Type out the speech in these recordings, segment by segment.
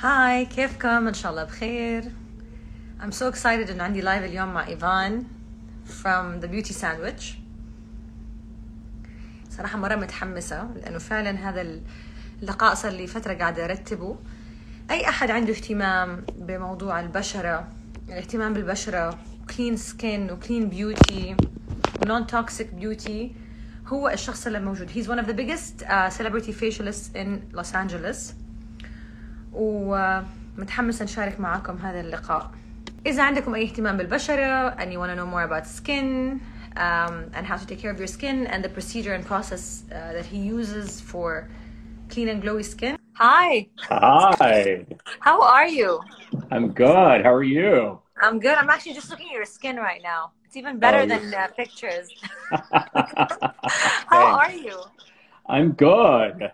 هاي كيفكم؟ إن شاء الله بخير. I'm so excited إنه عندي لايف اليوم مع إيفان from the beauty sandwich. صراحة مرة متحمسة لأنه فعلا هذا اللقاء صار لي فترة قاعدة أرتبه. أي أحد عنده اهتمام بموضوع البشرة؟ الاهتمام بالبشرة كلين سكين وكلين بيوتي ونون توكسيك بيوتي هو الشخص اللي موجود. He's one of the biggest uh, celebrity facialists in Los Angeles. ومتحمسة نشارك معاكم هذا اللقاء إذا عندكم أي اهتمام بالبشرة and you want to know more about skin um, and how to take care of your skin and the procedure and process uh, that he uses for clean and glowy skin. Hi, Hi, how are you? I'm good. How are you? I'm good. I'm actually just looking at your skin right now. It's even better Oh, than you're- uh, pictures. How are Thanks. you? I'm good.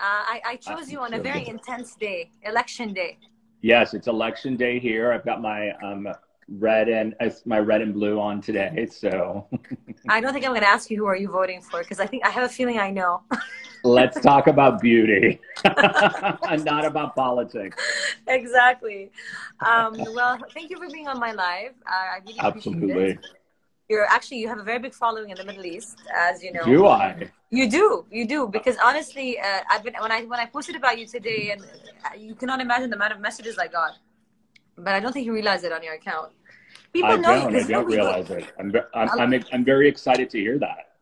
Uh, I, I chose you on a very intense day, election day. Yes, it's election day here. I've got my um red and uh, my red and blue on today. So I don't think I'm going to ask you who are you voting for because I think I have a feeling I know. let's talk about beauty, and not about politics. exactly. Um, well, thank you for being on my live. Uh, I really appreciate Absolutely. it. You're actually you have a very big following in the Middle East, as you know. Do I? You do, you do, because honestly, uh, I've been when I when I posted about you today, and uh, you cannot imagine the amount of messages I got. But I don't think you realize it on your account. People I know don't. I don't realize it. I'm I'm, I'm I'm very excited to hear that.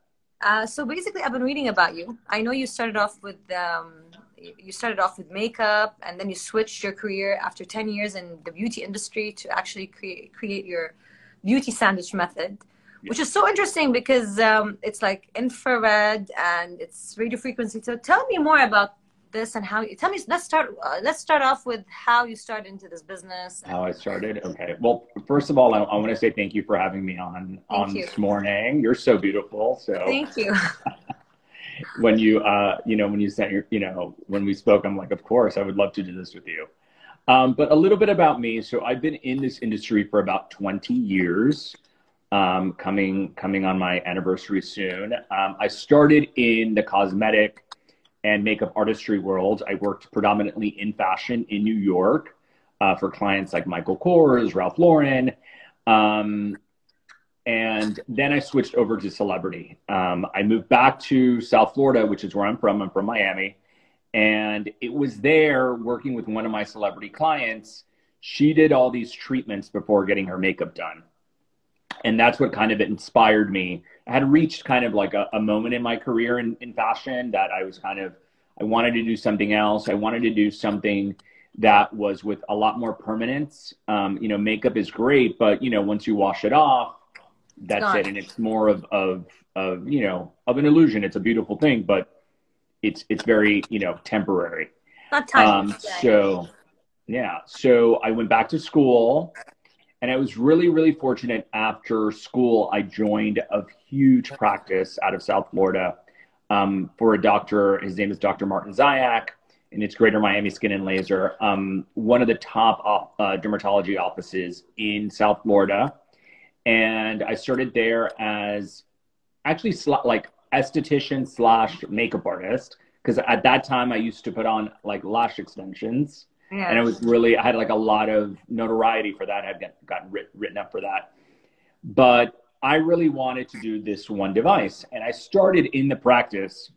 Uh, so basically, I've been reading about you. I know you started off with um, you started off with makeup, and then you switched your career after ten years in the beauty industry to actually create create your beauty sandwich method, which is so interesting because um, it's like infrared and it's radio frequency. So tell me more about this and how. You, tell me. Let's start. Uh, let's start off with how you started into this business. How I started. Okay. Well, first of all, I, I want to say thank you for having me on on you. this morning. You're so beautiful. So Thank you. when you uh you know when you sent your you know when we spoke i'm like of course i would love to do this with you um, but a little bit about me so i've been in this industry for about 20 years um, coming coming on my anniversary soon um, i started in the cosmetic and makeup artistry world i worked predominantly in fashion in new york uh, for clients like michael kors ralph lauren um, and then I switched over to celebrity. Um, I moved back to South Florida, which is where I'm from. I'm from Miami. And it was there working with one of my celebrity clients. She did all these treatments before getting her makeup done. And that's what kind of inspired me. I had reached kind of like a, a moment in my career in, in fashion that I was kind of, I wanted to do something else. I wanted to do something that was with a lot more permanence. Um, you know, makeup is great, but you know, once you wash it off, that's gone. it and it's more of of of you know of an illusion it's a beautiful thing but it's it's very you know temporary Not time. um so yeah so i went back to school and i was really really fortunate after school i joined a huge practice out of south florida um, for a doctor. His name is dr martin Zaiac and it's greater miami skin and laser um, one of the top op- uh, dermatology offices in south florida. And I started there as actually sl- like esthetician slash makeup artist because at that time I used to put on like lash extensions yeah. and it was really I had like a lot of notoriety for that. I've got- gotten writ- written up for that, but I really wanted to do this one device, and I started in the practice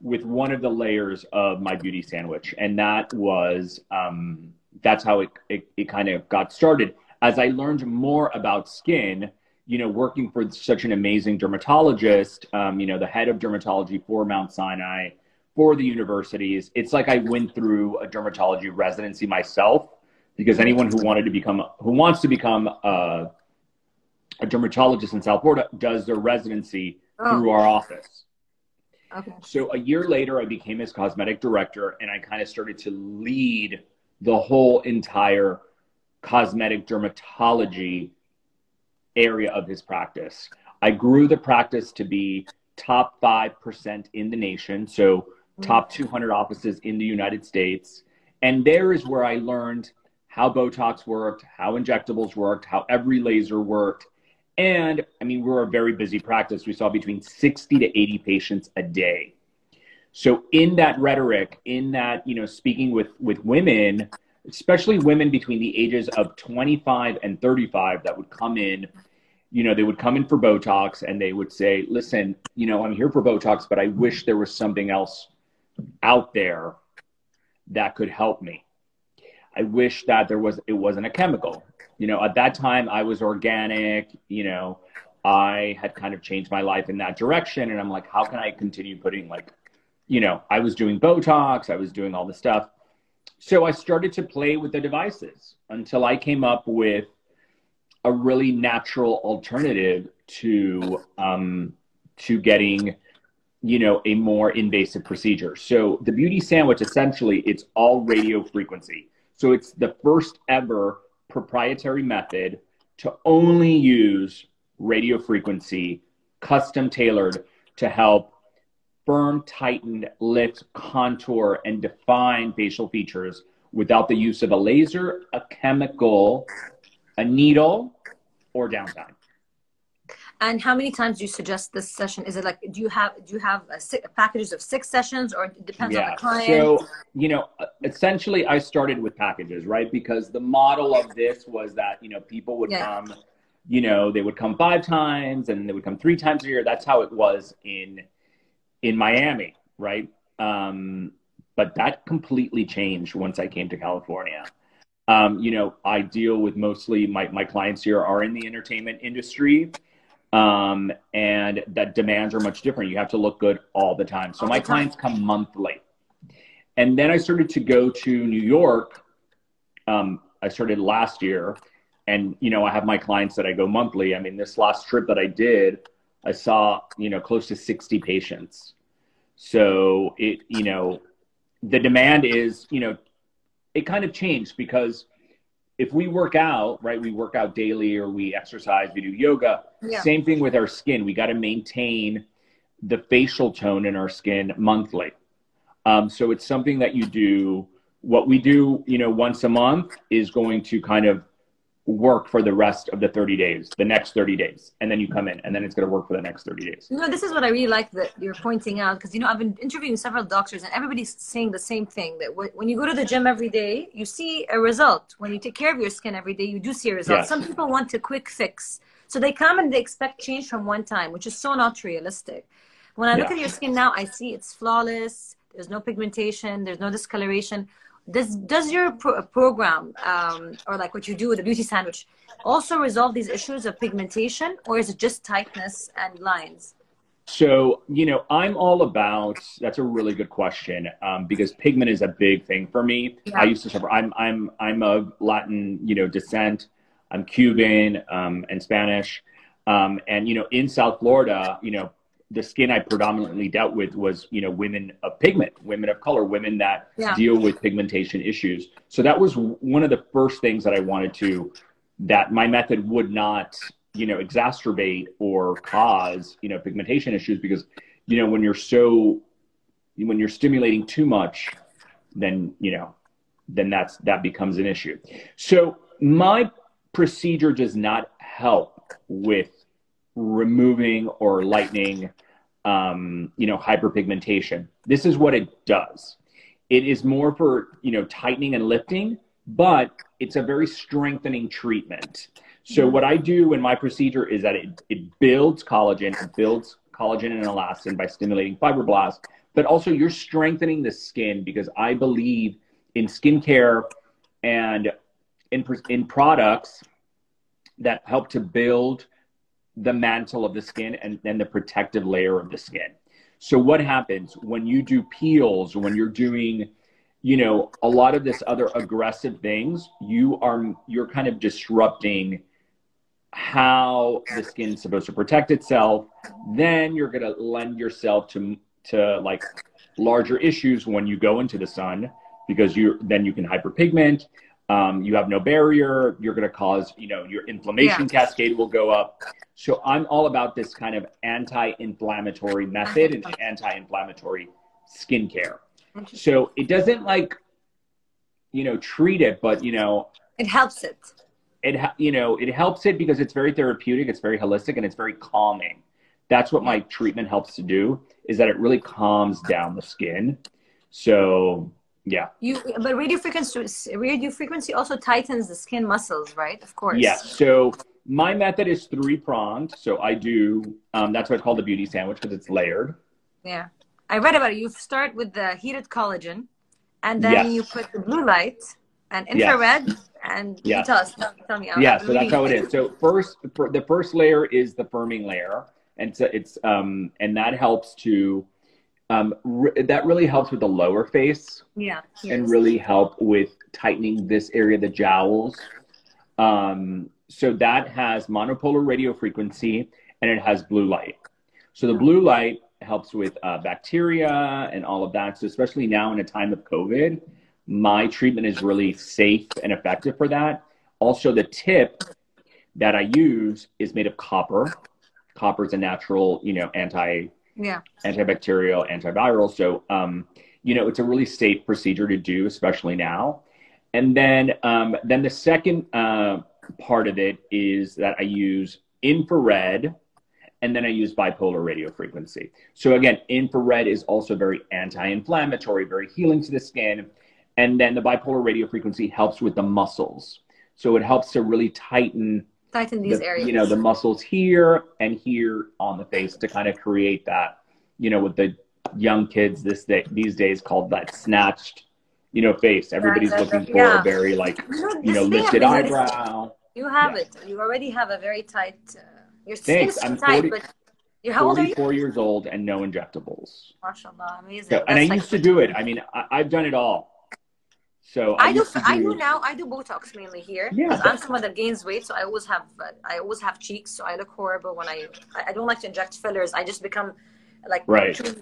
with one of the layers of my beauty sandwich, and that was um, that's how it, it, it kind of got started. As I learned more about skin, you know, working for such an amazing dermatologist, um, you know, the head of dermatology for Mount Sinai, for the universities, it's like I went through a dermatology residency myself because anyone who wanted to become, who wants to become a, a dermatologist in South Florida does their residency Oh. through our office. Okay. So a year later, I became his cosmetic director and I kind of started to lead the whole entire cosmetic dermatology area of his practice. I grew the practice to be top 5% in the nation, so top 200 offices in the United States. And there is where I learned how Botox worked, how injectables worked, how every laser worked. And I mean, we're a very busy practice. We saw between 60 to 80 patients a day. So in that rhetoric, in that, you know, speaking with with women, especially women between the ages of 25 and 35 that would come in you know, they would come in for Botox and they would say, listen, you know, I'm here for Botox, but I wish there was something else out there that could help me. I wish that there was, it wasn't a chemical. You know, at that time I was organic, you know, I had kind of changed my life in that direction. And I'm like, how can I continue putting like, you know, I was doing Botox, I was doing all the stuff. So I started to play with the devices until I came up with a really natural alternative to um, to getting you know a more invasive procedure so the beauty sandwich essentially it's all radio frequency so it's the first ever proprietary method to only use radio frequency custom tailored to help firm tighten lift contour and define facial features without the use of a laser a chemical a needle or downtime. And how many times do you suggest this session? Is it like do you have do you have a, packages of six sessions, or it depends yeah. on the client? So you know, essentially, I started with packages, right? Because the model of this was that you know people would yeah. come, you know, they would come five times, and they would come three times a year. That's how it was in in Miami, right? Um, but that completely changed once I came to California. Um, you know, I deal with mostly my, my clients here are in the entertainment industry. Um, and that demands are much different. You have to look good all the time. So my clients come monthly. And then I started to go to New York. Um, I started last year. And, you know, I have my clients that I go monthly. I mean, this last trip that I did, I saw, you know, close to 60 patients. So it, you know, the demand is, you know, it kind of changed because if we work out, right, we work out daily or we exercise, we do yoga. Yeah. Same thing with our skin. We got to maintain the facial tone in our skin monthly. Um, so it's something that you do. What we do, you know, once a month is going to kind of work for the rest of the 30 days, the next 30 days, and then you come in, and then it's going to work for the next 30 days. No, this is what I really like that you're pointing out because you know I've been interviewing several doctors, and everybody's saying the same thing that when you go to the gym every day, you see a result. When you take care of your skin every day, you do see a result. Yes. Some people want a quick fix, so they come and they expect change from one time, which is so not realistic. When I look yeah. at your skin now, I see it's flawless. There's no pigmentation. There's no discoloration does does your pro- program um, or like what you do with the beauty sandwich also resolve these issues of pigmentation or is it just tightness and lines? So you know i'm all about that's a really good question um, because pigment is a big thing for me. Yeah. i used to suffer i'm i'm i'm of latin you know descent. I'm cuban um, and spanish. Um, and you know in south florida you know the skin I predominantly dealt with was, you know, women of pigment, women of color, women that yeah. deal with pigmentation issues. So that was one of the first things that I wanted to, that my method would not, you know, exacerbate or cause, you know, pigmentation issues because, you know, when you're so, when you're stimulating too much, then, you know, then that's, that becomes an issue. So my procedure does not help with removing or lightening um, you know, hyperpigmentation. This is what it does. It is more for, you know, tightening and lifting, but it's a very strengthening treatment. So what I do in my procedure is that it, it builds collagen, it builds collagen and elastin by stimulating fibroblasts, but also you're strengthening the skin because I believe in skincare and in, in products that help to build the mantle of the skin and then the protective layer of the skin. So what happens when you do peels, when you're doing, you know, a lot of this other aggressive things, you are you're kind of disrupting how the skin is supposed to protect itself. Then you're going to lend yourself to to like larger issues when you go into the sun because you then you can hyperpigment um, you have no barrier. You're going to cause you know your inflammation yeah. cascade will go up. So i'm all about this kind of anti-inflammatory method and anti-inflammatory skincare. So it doesn't like you know treat it but you know it helps it. it you know it helps it because it's very therapeutic it's very holistic and it's very calming. That's what my treatment helps to do is that it really calms down the skin. So Yeah. You but radio frequency radio frequency also tightens the skin muscles, right? Of course. Yes. So my method is three pronged. So I do. Um, that's why it's called the beauty sandwich because it's layered. Yeah, I read about it. You start with the heated collagen, and then Yes. you put the blue light and infrared. And you Yes. tell us, tell, tell me. I'm yeah. So that's how it is. So first, the first layer is the firming layer, and so it's um, and that helps to. Um, re- that really helps with the lower face. Yeah. and yes. really help with tightening this area, the jowls. Um, so that has monopolar radio frequency and it has blue light. So the blue light helps with uh, bacteria and all of that. So especially now in a time of COVID, my treatment is really safe and effective for that. Also, the tip that I use is made of copper. Copper is a natural, you know, anti Yeah. antibacterial, antiviral. So, um, you know, it's a really safe procedure to do, especially now. And then, um, then the second uh, part of it is that I use infrared, and then I use bipolar radio frequency. So again, infrared is also very anti-inflammatory, very healing to the skin, and then the bipolar radio frequency helps with the muscles. So it helps to really tighten Tighten these the, areas. you know the muscles here and here on the face to kind of create that you know with the young kids this day these days called that snatched you know face everybody's that- looking for yeah. a very like You know, you know this thing I've lifted eyebrow You have Yeah. it. You already have a very tight. Uh, your skin Thanks. is I'm tight, 40 but you're how old are you? 44 years old and no injectables MashaAllah, amazing. so, and i like- used to do it i mean I, i've done it all so I do. used to I do now. I do Botox mainly here Yeah. I'm someone that gains weight, so I always have. Uh, I always have cheeks, so I look horrible when I. I I don't like to inject fillers. I just become like Right. too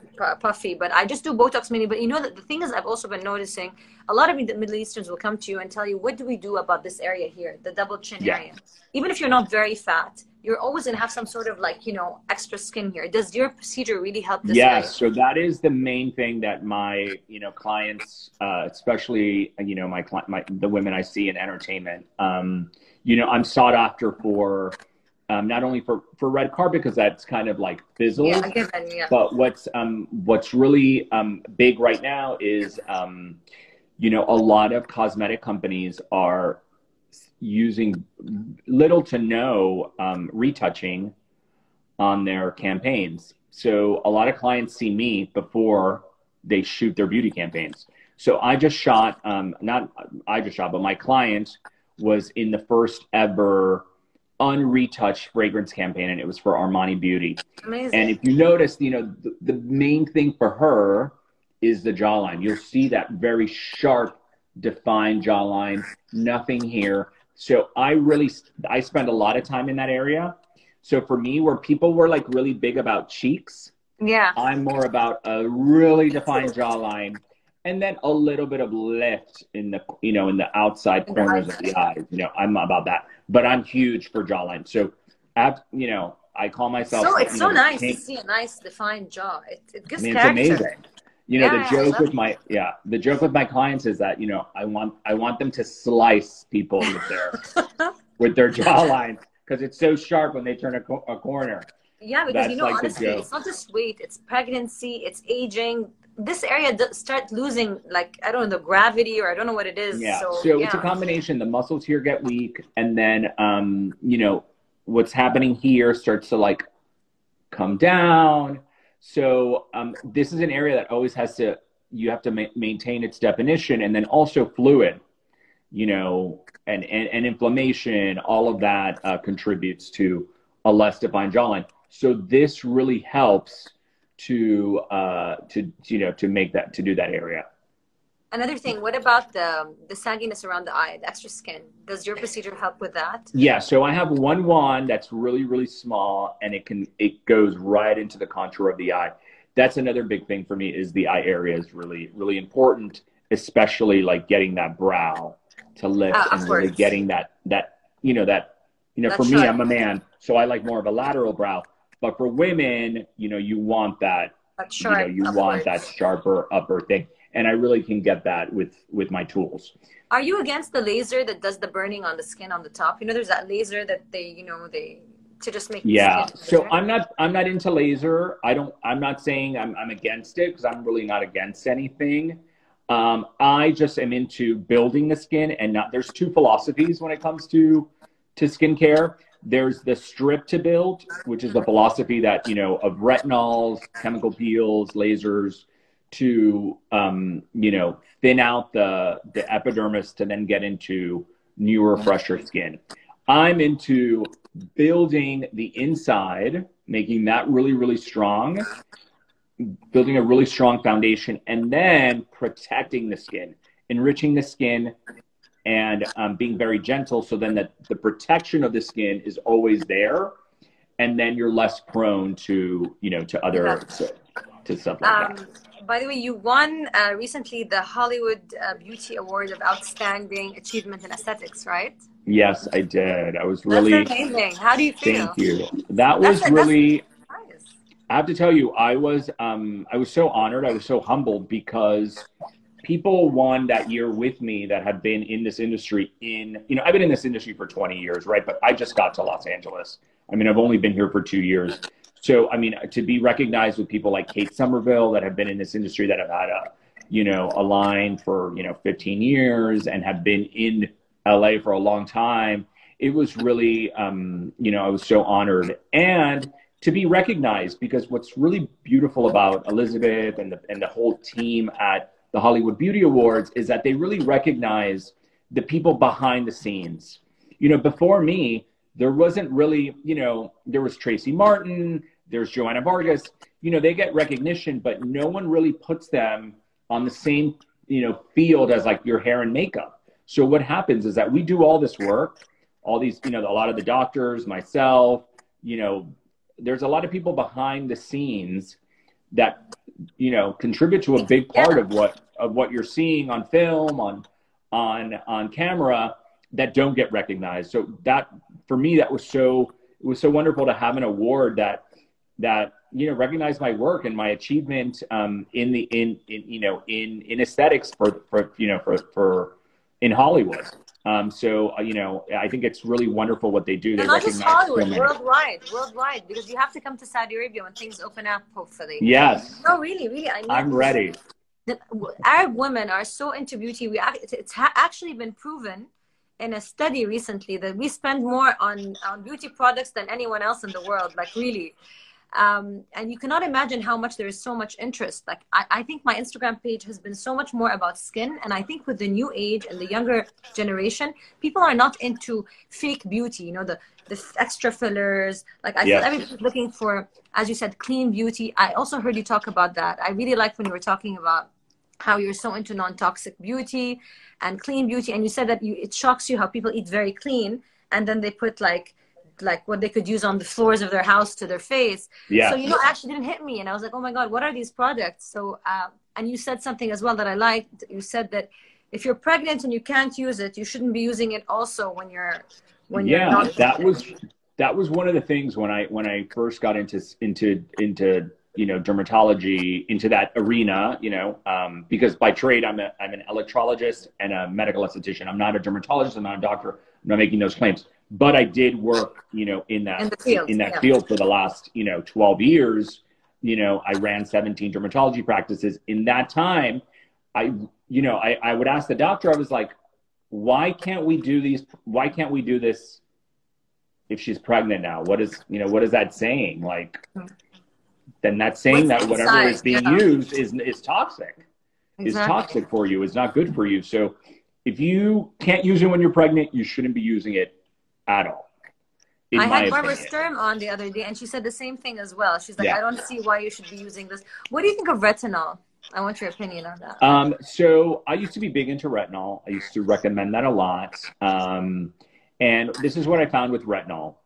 puffy. But I just do Botox mainly. But you know that the thing is, I've also been noticing a lot of the Middle Easterns will come to you and tell you, "What do we do about this area here, the double chin Yeah. area?" Even if you're not very fat, you're always gonna have some sort of like you know extra skin here. Does your procedure really help this? Yes, so that is the main thing that my you know clients, uh, especially you know my, my the women I see in entertainment, um, you know, I'm sought after for um, not only for for red carpet because that's kind of like fizzled, Yeah, given, yeah. but what's um, what's really um, big right now is um, you know a lot of cosmetic companies are using little to no um, retouching on their campaigns. So a lot of clients see me before they shoot their beauty campaigns. So I just shot, um, not I just shot, but my client was in the first ever unretouched fragrance campaign, and it was for Armani Beauty. Amazing. And if you notice, you know, the, the main thing for her is the jawline. You'll see that very sharp, defined jawline, nothing here. So I really, I spend a lot of time in that area. So for me, where people were like really big about cheeks, yeah. I'm more about a really defined jawline and then a little bit of lift in the, you know, in the outside corners of the eyes. You know, I'm about that, but I'm huge for jawline. So, at, you know, I call myself. So it's so know, nice king- to see a nice defined jaw. It, it I gives mean, it's amazing. You know, Yeah, the joke with it. my yeah, the joke with my clients is that you know I want I want them to slice people with their with their jawline because it's so sharp when they turn a, co- a corner. Yeah, because That's you know, like honestly, it's not just weight; it's pregnancy, it's aging. This area does start losing, like I don't know, the gravity, or I don't know what it is. Yeah. So, So, yeah. it's a combination. The muscles here get weak, and then um, you know what's happening here starts to like come down. So um, this is an area that always has to you have to ma- maintain its definition, and then also fluid. You know, and and, and inflammation, all of that uh, contributes to a less defined jawline. So this really helps to uh, to you know to make that to do that area. Another thing, what about the the sagginess around the eye, the extra skin? Does your procedure help with that? Yeah, so I have one wand that's really, really small, and it can it goes right into the contour of the eye. That's another big thing for me is the eye area is really, really important, especially like getting that brow to lift Ah, and really getting that that you know that you know That for me sharp. I'm a man, so I like more of a lateral brow. But for women, you know, you want that you know you want that sharper upper thing, and I really can get that with with my tools. Are you against the laser that does the burning on the skin on the top? You know, there's that laser that they, you know, they to just make. Yeah. So. I'm not I'm not into laser. I don't I'm not saying I'm I'm against it because I'm really not against anything. Um, I just am into building the skin and not, there's two philosophies when it comes to, to skincare. There's the strip to build, which is the philosophy that, you know, of retinols, chemical peels, lasers to, um, you know, thin out the, the epidermis to then get into newer, fresher skin. I'm into building the inside, making that really, really strong, building a really strong foundation, and then protecting the skin, enriching the skin, and um, being very gentle so then that the protection of the skin is always there and then you're less prone to you know to other to, to stuff like um, that by the way, you won uh, recently the Hollywood uh, Beauty Award of Outstanding Achievement in Aesthetics, right? Yes, I did. I was really that's amazing. How do you feel? Thank you. That was that's, really. That's I have to tell you, I was um, I was so honored. I was so humbled because people won that year with me that had been in this industry in you know I've been in this industry for 20 years, right? But I just got to Los Angeles. I mean, I've only been here for two years. So, I mean, to be recognized with people like Kate Somerville that have been in this industry that have had a, you know, a line for, you know, 15 years and have been in LA for a long time, it was really, um, you know, I was so honored. And to be recognized because what's really beautiful about Elizabeth and the, and the whole team at the Hollywood Beauty Awards is that they really recognize the people behind the scenes. You know, before me, there wasn't really, you know, there was Tracie Martin, there's Joanna Vargas. You know, they get recognition, but no one really puts them on the same, you know, field as like your hair and makeup. So what happens is that we do all this work, all these, you know, a lot of the doctors, myself, you know, there's a lot of people behind the scenes that, you know, contribute to a big part of what of what you're seeing on film, on on on camera that don't get recognized. So that for me, that was so it was so wonderful to have an award that that you know recognize my work and my achievement um, in the in, in you know in in aesthetics for for you know for for in Hollywood. Um, so uh, you know, I think it's really wonderful what they do. They not just Hollywood, women. worldwide, worldwide, because you have to come to Saudi Arabia when things open up, hopefully. Yes. No, really, really, I I'm ready. The Arab women are so into beauty. We it's actually been proven in a study recently that we spend more on on beauty products than anyone else in the world. Like really, um, and you cannot imagine how much there is so much interest. Like I, I, think my instagram page has been so much more about skin. And i think with the new age and the younger generation people are not into fake beauty you know the the extra fillers. Like i yes. feel everybody's looking for as you said clean beauty. I also heard you talk about that. I really liked when you were talking about how you're so into non-toxic beauty and clean beauty. And you said that you, it shocks you how people eat very clean and then they put like like what they could use on the floors of their house to their face. Yeah. So you know, actually didn't hit me, and I was like, oh my god, what are these products? So uh, and you said something as well that I liked. You said that if you're pregnant and you can't use it, you shouldn't be using it also when you're when yeah, you're not. that was that was one of the things when I when I first got into into into you know dermatology into that arena you know um, because by trade I'm a, I'm an electrologist and a medical esthetician I'm not a dermatologist I'm not a doctor I'm not making those claims but I did work, you know, in that in, field, in that yeah. field for the last, you know, 12 years. You know, I ran 17 dermatology practices. In that time, I, you know, I, I would ask the doctor, I was like, why can't we do these? Why can't we do this if she's pregnant now? What is, you know, what is that saying? Like, then that's saying What's that whatever is being yeah. used is, is toxic, exactly. is toxic for you, is not good for you. So if you can't use it when you're pregnant, you shouldn't be using it at all. I had Barbara Sturm on the other day, and she said the same thing as well. She's like, yeah. I don't see why you should be using this. What do you think of retinol? I want your opinion on that. Um, so I used to be big into retinol. I used to recommend that a lot. Um, and this is what I found with retinol.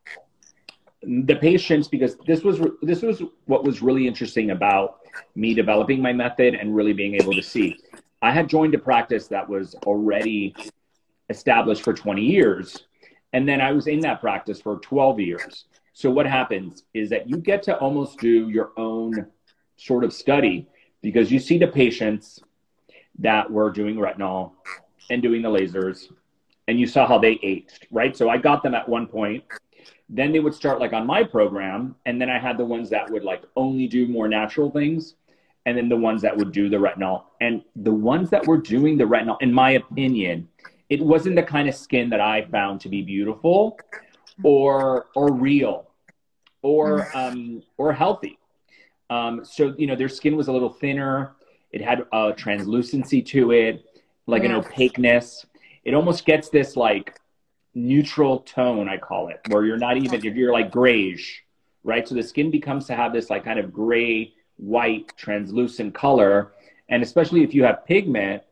The patients, because this was this was what was really interesting about me developing my method and really being able to see. I had joined a practice that was already established for 20 years and then I was in that practice for 12 years. So what happens is that you get to almost do your own sort of study because you see the patients that were doing retinol and doing the lasers and you saw how they aged, right? So I got them at one point. Then they would start like on my program and then I had the ones that would like only do more natural things and then the ones that would do the retinol. And the ones that were doing the retinol, in my opinion, it wasn't the kind of skin that I found to be beautiful or or real or um, or healthy. Um, so you know, their skin was a little thinner. It had a translucency to it, like an opaqueness. It almost gets this like neutral tone, I call it, where you're not even you're like grayish, right? So the skin becomes to have this like kind of gray white translucent color. And especially if you have pigment,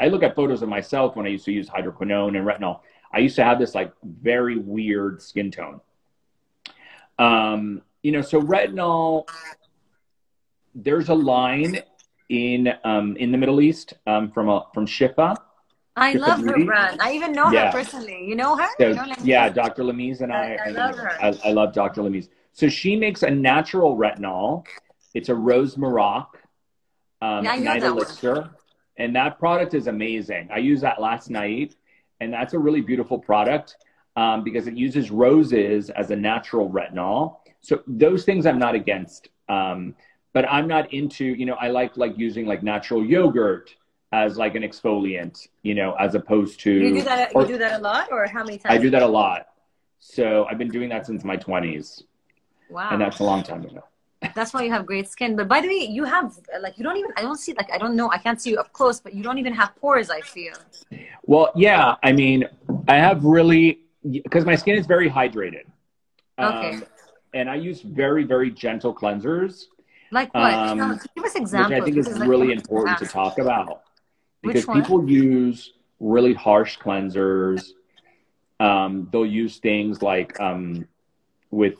I look at photos of myself when I used to use hydroquinone and retinol. I used to have this like very weird skin tone. Um, you know, so retinol, there's a line in um, in the Middle East um, from a, from Shiffa. I Shiffa love Beauty. her brand. I even know yeah. her personally. You know her? So, you know yeah, Dr. Lamees and I. I, I love her. I, I love Dr. Lamees. So she makes a natural retinol it's a rose Maroc um, yeah, night elixir. One. And that product is amazing. I used that last night, and that's a really beautiful product um, because it uses roses as a natural retinol. So those things I'm not against. Um, but I'm not into, you know, I like like using like natural yogurt as like an exfoliant, you know, as opposed to. You do that. Or, you do that a lot, or how many times? I do that a lot. So I've been doing that since my 20s. Wow. And that's a long time ago. That's why you have great skin. But by the way, you have like you don't even I don't see like I don't know I can't see you up close, but you don't even have pores. I feel. Well, yeah. I mean, I have really because my skin is very hydrated. Okay. Um, and I use very very gentle cleansers. Like what? Um, give us examples. Which I think is like really important to talk about because people use really harsh cleansers. Um, they'll use things like um, with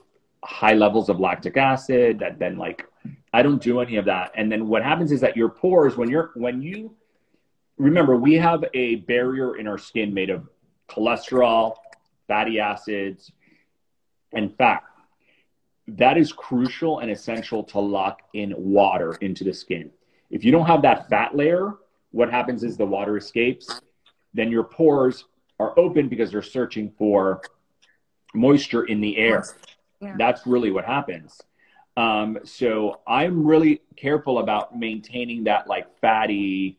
high levels of lactic acid that then like I don't do any of that. And then what happens is that your pores when you're when you remember we have a barrier in our skin made of cholesterol, fatty acids, and fat. That is crucial and essential to lock in water into the skin. If you don't have that fat layer, what happens is the water escapes, then your pores are open because they're searching for moisture in the air. Yeah. That's really what happens. Um, so I'm really careful about maintaining that like fatty,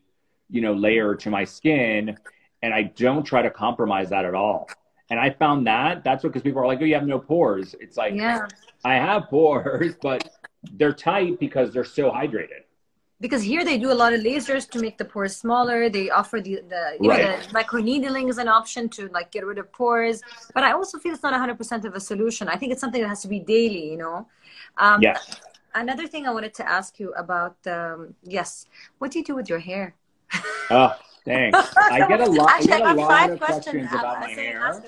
you know, layer to my skin. And I don't try to compromise that at all. And I found that that's what, because people are like, oh, you have no pores. It's like, yeah. I have pores, but they're tight because they're so hydrated because here they do a lot of lasers to make the pores smaller. They offer the, the you right. know the microneedling is an option to like get rid of pores. But i also feel it's not 100% of a solution. I think it's something that has to be daily you know? Um, yeah another thing i wanted to ask you about um, yes what do you do with your hair? Oh thanks i get a lot Actually, i get a lot of questions, questions about my hair.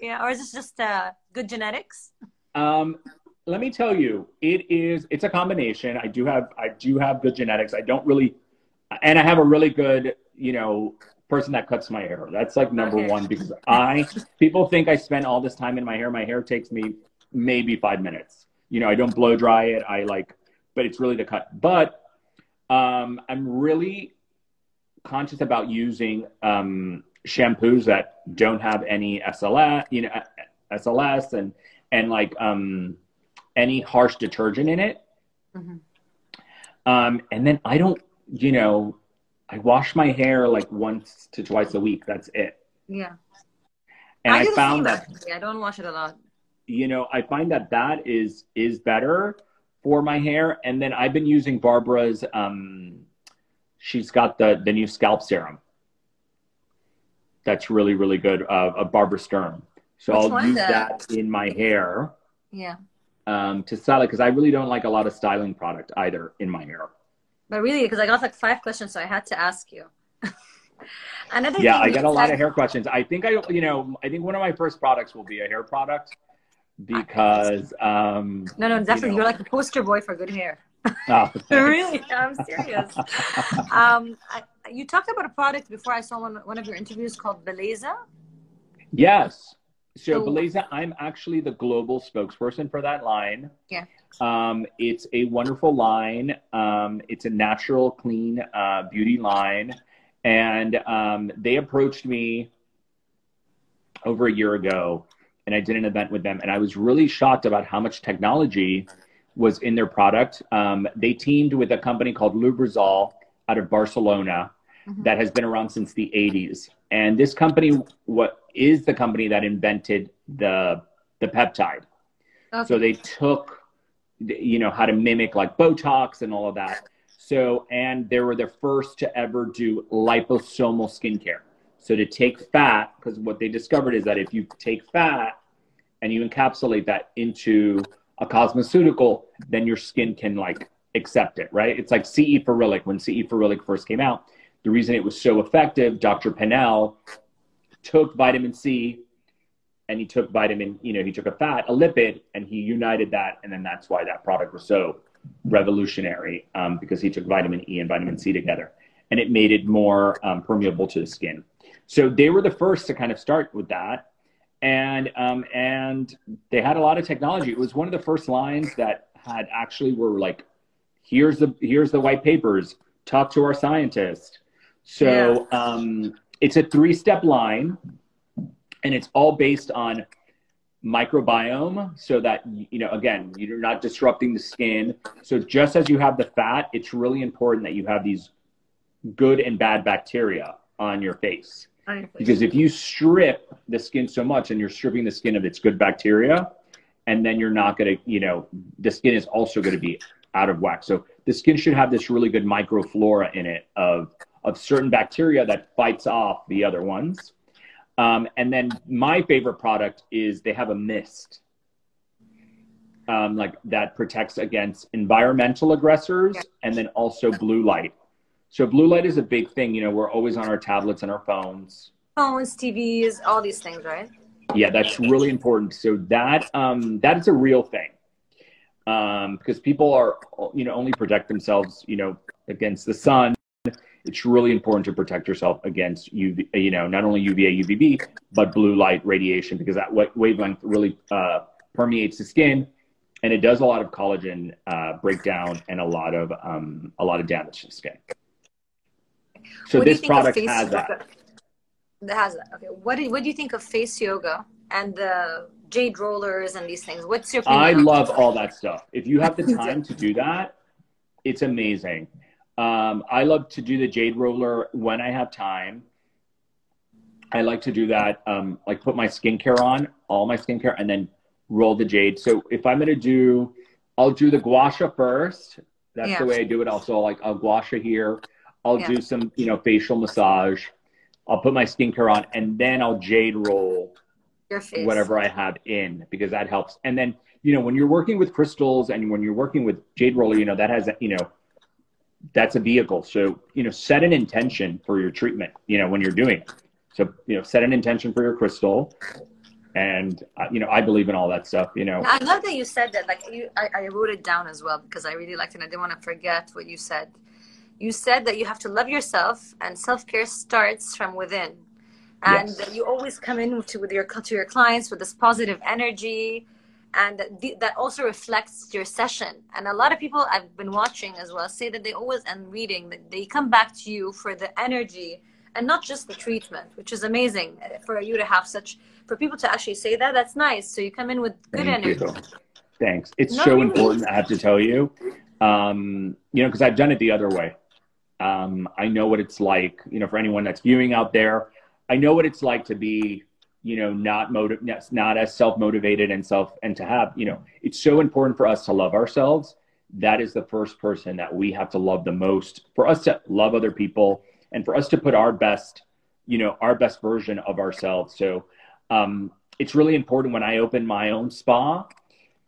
yeah or is this just uh, good genetics? Um let me tell you, it is it's a combination. I do have I do have good genetics. I don't really and I have a really good, you know, person that cuts my hair. That's like number okay. one because I people think I spend all this time in my hair. My hair takes me maybe five minutes. You know, I don't blow dry it. I like, but it's really the cut. But um, I'm really conscious about using um, shampoos that don't have any SLS, you know, SLS and and like um, any harsh detergent in it. Mm-hmm. Um, and then I don't, you know, I wash my hair like once to twice a week. That's it. Yeah. And I, I found that I don't wash it a lot. You know, I find that that is is better for my hair. And then I've been using Barbara's. Um, she's got the the new scalp serum. That's really really good. Uh, of Barbara Sturm. So Which I'll use that in my hair. Yeah um, to style it because I really don't like a lot of styling product either in my hair. But really, because I got like five questions, so I had to ask you. Another yeah, I get a lot of hair questions. I think I, you know, I think one of my first products will be a hair product because. Um, no, no, definitely, you are like a poster boy for good hair. Oh, really, I'm serious. um, I, you talked about a product before. I saw one one of your interviews called Beleza. Yes. So, Beleza, I'm actually the global spokesperson for that line. Yeah. Um, it's a wonderful line. Um, it's a natural, clean uh, beauty line. And um, they approached me over a year ago, and I did an event with them. And I was really shocked about how much technology was in their product. Um, they teamed with a company called Lubrizol out of Barcelona mm-hmm. that has been around since the 80s. And this company what is the company that invented the the peptide. Okay. So they took you know how to mimic like Botox and all of that. So and they were the first to ever do liposomal skincare. So to take fat, because what they discovered is that if you take fat and you encapsulate that into a cosmeceutical, then your skin can like accept it, right? It's like CE Ferulic. When CE Ferulic first came out, the reason it was so effective, Dr. Pinnell took vitamin C and he took vitamin, you know, he took a fat, a lipid, and he united that. And then that's why that product was so revolutionary um, because he took vitamin E and vitamin C together and it made it more um, permeable to the skin. So they were the first to kind of start with that. And, um, and they had a lot of technology. It was one of the first lines that had actually were like, here's the, here's the white papers, talk to our scientist. So yeah. um, it's a three step line, and it's all based on microbiome so that you know again you're not disrupting the skin. So just as you have the fat it's really important that you have these good and bad bacteria on your face. Because if you strip the skin so much and you're stripping the skin of its good bacteria and then you're not going to you know the skin is also going to be out of whack. So the skin should have this really good microflora in it of of certain bacteria that fights off the other ones. Um, and then my favorite product is they have a mist, um, like that protects against environmental aggressors and then also blue light. So blue light is a big thing. You know, we're always on our tablets and our phones. Phones, TVs, all these things, right? Yeah, that's really important. So that um, that is a real thing um, because people are, you know, only protect themselves, you know, against the sun it's really important to protect yourself against UV, you know, not only UVA, UVB, but blue light radiation because that wavelength really uh, permeates the skin, and it does a lot of collagen uh, breakdown and a lot of um, a lot of damage to the skin. So what this product has that. That has that. Okay. What do what do you think of face yoga and the jade rollers and these things? What's your? I love all that stuff. If you have the time to do that, it's amazing. Um, I love to do the jade roller when I have time. I like to do that, um, like put my skincare on, all my skincare, and then roll the jade. So if I'm gonna do, I'll do the gua sha first. That's yeah. the way I do it. Also, like I'll gua sha here. I'll yeah. do some, you know, facial massage. I'll put my skincare on, and then I'll jade roll whatever I have in because that helps. And then, you know, when you're working with crystals and when you're working with jade roller, you know, that has, you know, that's a vehicle. So, you know, set an intention for your treatment, you know, when you're doing it. So, you know, set an intention for your crystal. And, uh, you know, I believe in all that stuff, you know. I love that you said that. Like, you, I, I wrote it down as well because I really liked it. And I didn't want to forget what you said. You said that you have to love yourself and self care starts from within. And yes. you always come in to, with your, to your clients with this positive energy and that also reflects your session. And a lot of people i've been watching as well say that they always end reading that they come back to you for the energy and not just the treatment which is amazing for you to have such for people to actually say that that's nice. So you come in with good Thank energy. You. thanks. It's no, so really. important i have to tell you. Um, you know because i've done it the other way. Um, i know what it's like you know for anyone that's viewing out there i know what it's like to be you know not motive not as self-motivated and self and to have you know it's so important for us to love ourselves. That is the first person that we have to love the most for us to love other people and for us to put our best you know our best version of ourselves. So um, it's really important when i open my own spa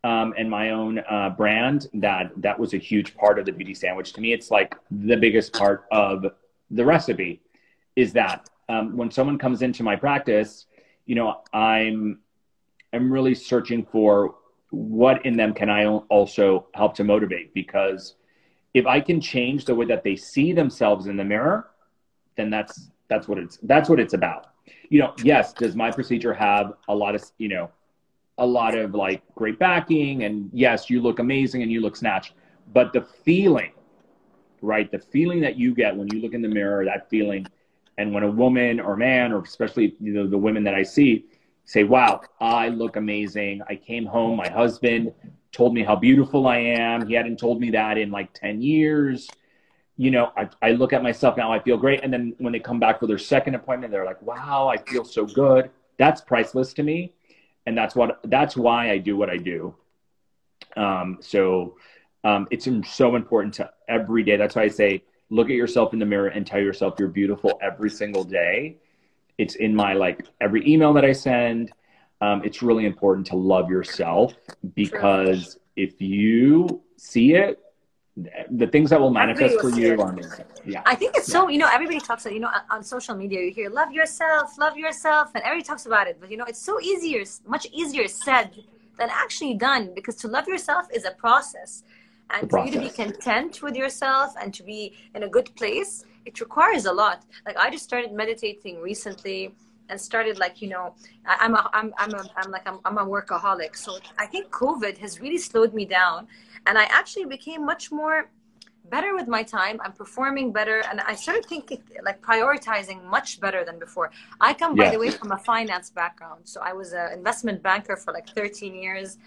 um, and my own uh, brand that that was a huge part of the beauty sandwich. To me it's like the biggest part of the recipe is that um, when someone comes into my practice you know, I'm I'm really searching for what in them can I also help to motivate because if I can change the way that they see themselves in the mirror, then that's that's what it's that's what it's about. You know, yes, does my procedure have a lot of, you know, a lot of like great backing and yes, you look amazing and you look snatched, but the feeling, right? The feeling that you get when you look in the mirror, that feeling and when a woman or man, or especially you know the women that I see, say, "Wow, I look amazing. I came home. My husband told me how beautiful I am. He hadn't told me that in like 10 years. You know, I, I look at myself now, I feel great. And then when they come back for their second appointment, they're like, wow, I feel so good. That's priceless to me. And that's what, that's why I do what I do. Um, so um, it's so important to every day. That's why I say, look at yourself in the mirror and tell yourself you're beautiful every single day. It's in my like every email that I send. Um, it's really important to love yourself because True. if you see it, the things that will manifest for you are amazing. Yeah. I think it's yeah. so, you know, everybody talks, about, you know, on social media, you hear love yourself, love yourself, and everybody talks about it. But, you know, it's so easier, much easier said than actually done because to love yourself is a process and for you to be content with yourself and to be in a good place it requires a lot. Like i just started meditating recently and started like you know i'm a i'm, I'm a i'm like I'm, I'm a workaholic. So i think covid has really slowed me down. And i actually became much more better with my time. I'm performing better. And i started thinking like prioritizing much better than before. I come by the way from a finance background. So i was an investment banker for like 13 years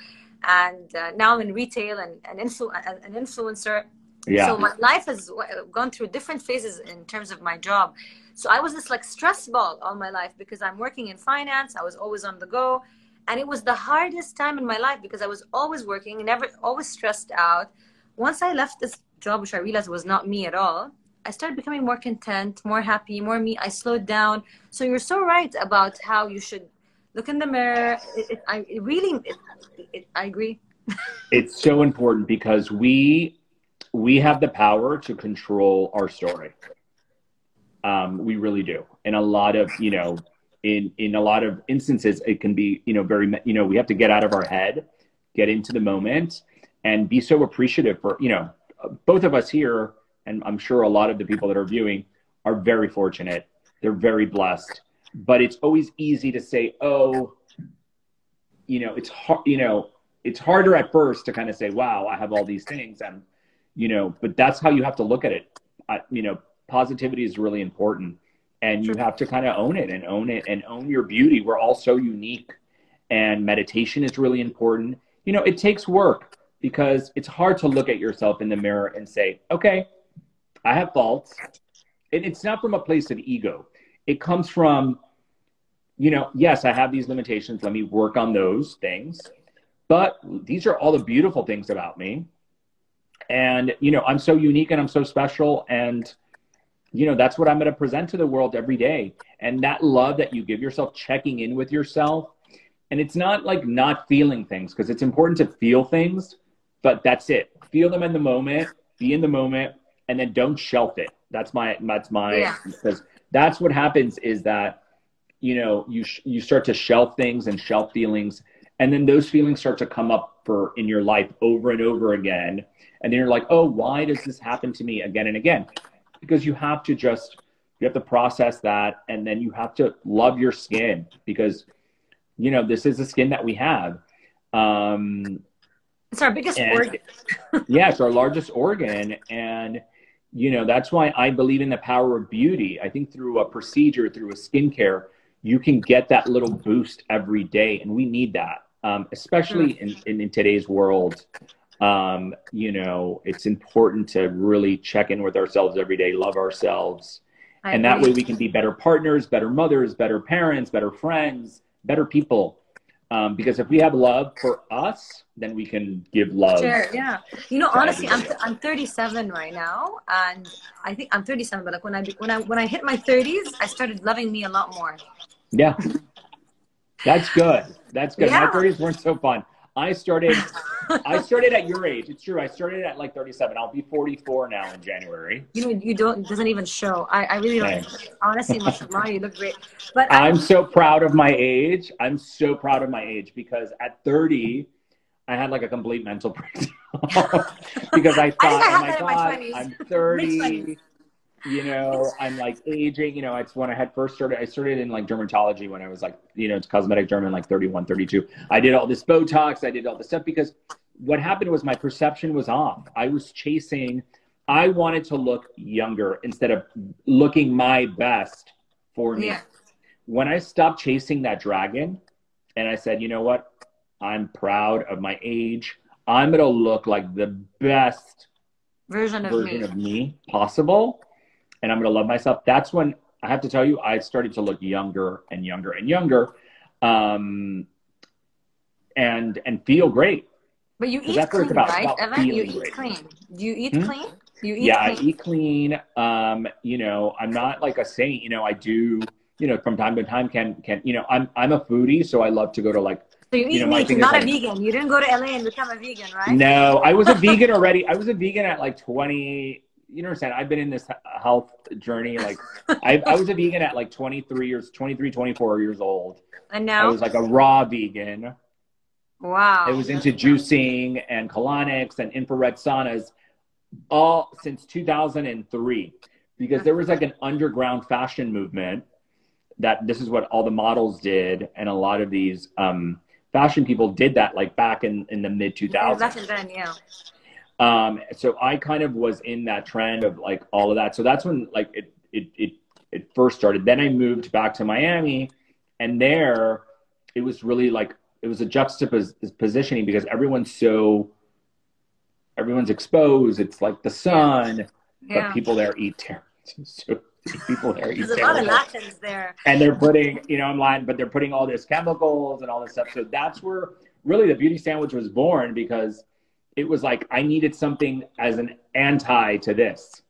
and uh, now I'm in retail and an, influ- an influencer. Yeah. So my life has gone through different phases in terms of my job. So I was this like stress ball all my life because I'm working in finance. I was always on the go, and it was the hardest time in my life because I was always working, never always stressed out. Once I left this job, which I realized was not me at all, I started becoming more content, more happy, more me. I slowed down. So you're so right about how you should look in the mirror. It, it, I it really, I agree. it's so important because we we have the power to control our story. Um, we really do. And a lot of you know, in in a lot of instances, it can be you know very you know we have to get out of our head, get into the moment, and be so appreciative for you know both of us here, and I'm sure a lot of the people that are viewing are very fortunate. They're very blessed but it's always easy to say, oh, you know, it's hard, you know, it's harder at first to kind of say, wow, I have all these things. And, you know, but that's how you have to look at it. I, you know, positivity is really important and you have to kind of own it and own it and own your beauty. We're all so unique and meditation is really important. You know, it takes work because it's hard to look at yourself in the mirror and say, okay, I have faults. And it's not from a place of ego it comes from, you know, yes, I have these limitations. Let me work on those things. But these are all the beautiful things about me. And, you know, I'm so unique and I'm so special. And, you know, that's what I'm going to present to the world every day. And that love that you give yourself, checking in with yourself. And it's not like not feeling things because it's important to feel things, but that's it. Feel them in the moment, be in the moment, and then don't shelf it. That's my, that's my, yeah. That's what happens is that you know you sh- you start to shelf things and shelf feelings and then those feelings start to come up for in your life over and over again. And then you're like oh why does this happen to me again and again? Because you have to just you have to process that and then you have to love your skin because you know this is the skin that we have. Um it's our biggest organ. yeah it's our largest organ. And you know that's why i believe in the power of beauty. I think through a procedure through a skincare you can get that little boost every day and we need that um, especially in, in, in, today's world. Um, you know it's important to really check in with ourselves every day love ourselves. I and agree. that way we can be better partners better mothers better parents better friends better people um, because if we have love for us, then we can give love. Sure, yeah. You know, honestly, I'm, I'm 37 right now, and I think I'm 37. But like when I when I when I hit my 30s, I started loving me a lot more. Yeah, that's good. That's good. Yeah. My 30s weren't so fun. I started I started at your age. It's true. I started at like 37. I'll be 44 now in January. You know, you don't doesn't even show. I, I really don't. Thanks. Honestly, mashallah, you look great. But I'm, I'm so proud of my age. I'm so proud of my age because at 30, I had like a complete mental breakdown because I thought, I oh my god, I'm 30 you know, I'm like aging, you know, it's when I had first started, I started in like dermatology when I was like, you know, it's cosmetic derm like 31, 32. I did all this Botox, I did all this stuff because what happened was my perception was off. I was chasing, I wanted to look younger instead of looking my best for me. Yeah. When I stopped chasing that dragon and I said, you know what? I'm proud of my age. I'm gonna look like the best version of version me. of me possible, and I'm gonna love myself. That's when I have to tell you, I started to look younger and younger and younger, um, and and feel great. But you eat clean, about. right, about Evan? You eat great. clean. Do you eat Hmm? clean? You eat yeah, I clean? eat clean. Um, you know, I'm not like a saint. You know, I do. You know, from time to time, can can you know, I'm I'm a foodie, so I love to go to like. So you eat know, meat. thing You're is not a vegan. You didn't go to LA and become a vegan, right? No, I was a vegan already. I was a vegan at like 20. You understand? I've been in this health journey. Like, I, I was a vegan at like 23 years, 23, 24 years old. And now I was like a raw vegan. wow. I was into juicing and colonics and infrared saunas all since 2003 because there was like an underground fashion movement that this is what all the models did and a lot of these um, fashion people did that like back in, in the mid 2000s Back then, yeah. Um, so I kind of was in that trend of like all of that. So that's when like it it it it first started. Then I moved back to Miami, and there it was really like it was a juxtapositioning because everyone's so everyone's exposed. It's like the sun, Yeah. but people there eat terrible. So people there eat There's a lot of Latins there. and they're putting, you know, I'm lying, but they're putting all this chemicals and all this stuff. So that's where really the beauty sandwich was born because it was like I needed something as an anti to this.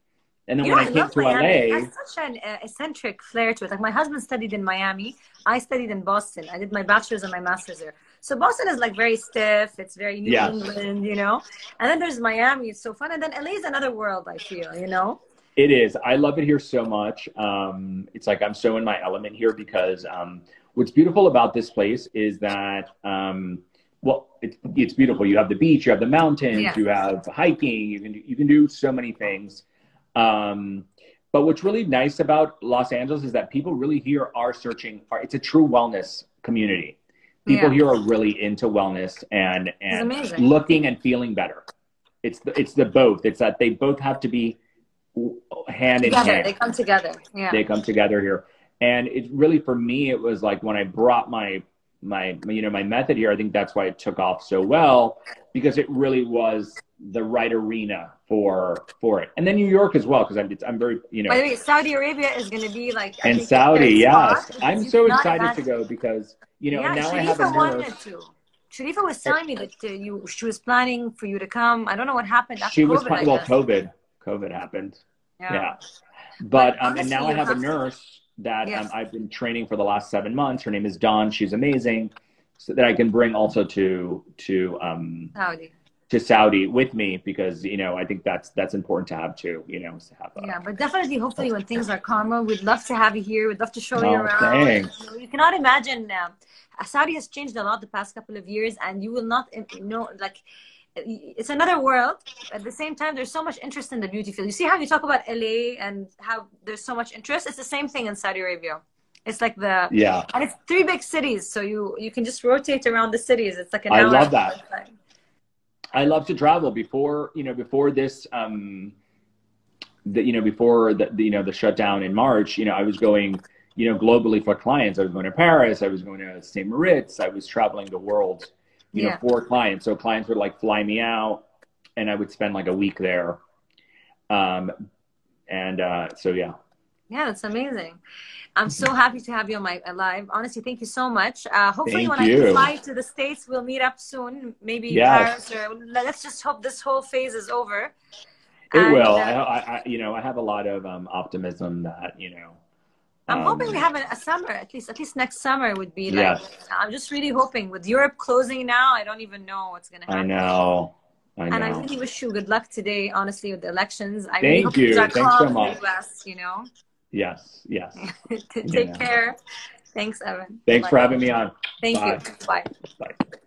And then know, when I I came to Miami. It LA, has such an uh, eccentric flair to it. Like my husband studied in Miami. I studied in Boston. I did my bachelor's and my master's there. So Boston is like very stiff. It's very New Yes. England, you know. And then there's Miami. It's so fun. And then LA is another world. I feel, you know. it is. I love it here so much. Um, it's like I'm so in my element here because um, what's beautiful about this place is that, um, well, it's, it's beautiful. You have the beach, you have the mountains, Yeah. you have hiking, you can you can do so many things. Um, but what's really nice about Los Angeles is that people really here are searching. Are, it's a true wellness community. People Yeah. here are really into wellness and and looking and feeling better. It's the, it's the both. It's that they both have to be hand in Together, hand they come together. Yeah. they come together here and it really for me it was like when i brought my my you know my method here i think that's why it took off so well because it really was the right arena for for it and then new york as well because i'm i'm very you know By the way, Saudi Arabia is going to be like. I and saudi yes i'm so excited to go because you know yeah, and now Sharifa i have a wanted nurse to. Sharifa was telling me that uh, you she was planning for you to come. I don't know what happened after she was COVID. I well covid covid happened Yeah. yeah, but, But um, and now i have a have to- nurse that Yes. um, i've been training for the last seven months her name is dawn she's amazing so that i can bring also to to um Saudi. to saudi with me because you know i think that's that's important to have too you know to have a, Yeah, but definitely, hopefully, when things are calmer, we'd love to have you here. We'd love to show you Oh, around. thanks. You, know, you cannot imagine. Uh, Saudi has changed a lot the past couple of years, and you will not you know like. It's another world. At the same time, there's so much interest in the beauty field. You see how you talk about LA and how there's so much interest. It's the same thing in Saudi Arabia. It's like the yeah and it's three big cities, so you you can just rotate around the cities. It's like an I love that. i love to travel before you know before this um the, you know before the, the you know the shutdown in march you know i was going you know globally for clients i was going to paris i was going to st moritz i was traveling the world you Yeah. know for clients so clients would like fly me out and i would spend like a week there um and uh so yeah Yeah, that's amazing. I'm so happy to have you on my live. Honestly, thank you so much. Uh, hopefully, Thank when you. I fly to the States, we'll meet up soon. Maybe Yes. Paris or let's just hope this whole phase is over. it And, will uh, I, I, I you know i have a lot of um optimism that you know I'm um, hoping we have a, a summer, at least at least next summer would be like. Yes. I'm just really hoping. With Europe closing now, I don't even know what's gonna i happen. know i know And I really wish you good luck today, honestly, with the elections. I Thank really you. Thanks so much. US, you know. yes yes Take Yeah. care. Thanks, Evan. thanks Bye. for having me on Thank Bye. you. Bye. bye